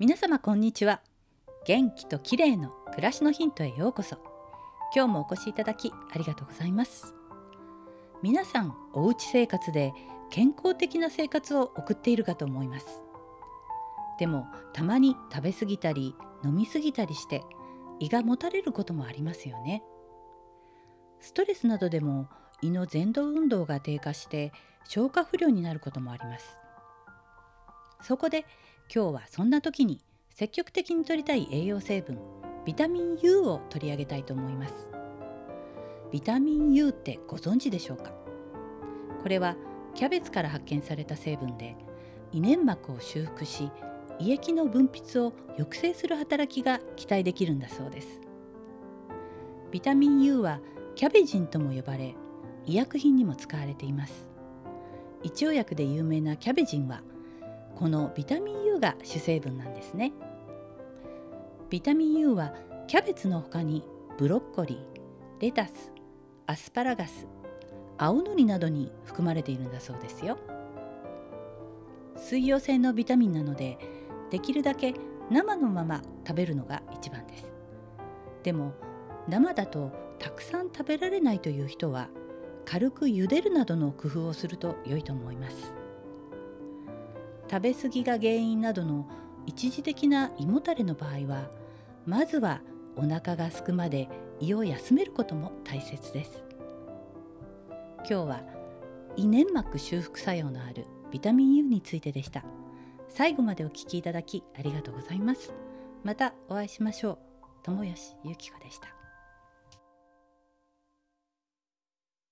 皆様こんにちは。元気と綺麗の暮らしのヒントへようこそ。今日もお越しいただきありがとうございます。皆さんおうち生活で健康的な生活を送っているかと思います。でもたまに食べ過ぎたり飲み過ぎたりして胃がもたれることもありますよね。ストレスなどでも胃の前動運動が低下して消化不良になることもあります。そこで今日はそんな時に積極的に摂りたい栄養成分ビタミン U を取り上げたいと思います。ビタミン U ってご存知でしょうか？これはキャベツから発見された成分で胃粘膜を修復し胃液の分泌を抑制する働きが期待できるんだそうです。ビタミン U はキャベジンとも呼ばれ医薬品にも使われています。一応薬で有名なキャベジンはこのビタミン U が主成分なんですね。ビタミン U はキャベツの他にブロッコリーレタスアスパラガス青のりなどに含まれているんだそうですよ。水溶性のビタミンなのでできるだけ生のまま食べるのが一番です。でも生だとたくさん食べられないという人は軽く茹でるなどの工夫をすると良いと思います。食べ過ぎが原因などの一時的な胃もたれの場合はまずはお腹が空くまで胃を休めることも大切です。今日は胃粘膜修復作用のあるビタミン U についてでした。最後までお聞きいただきありがとうございます。またお会いしましょう。友吉ゆき子でした。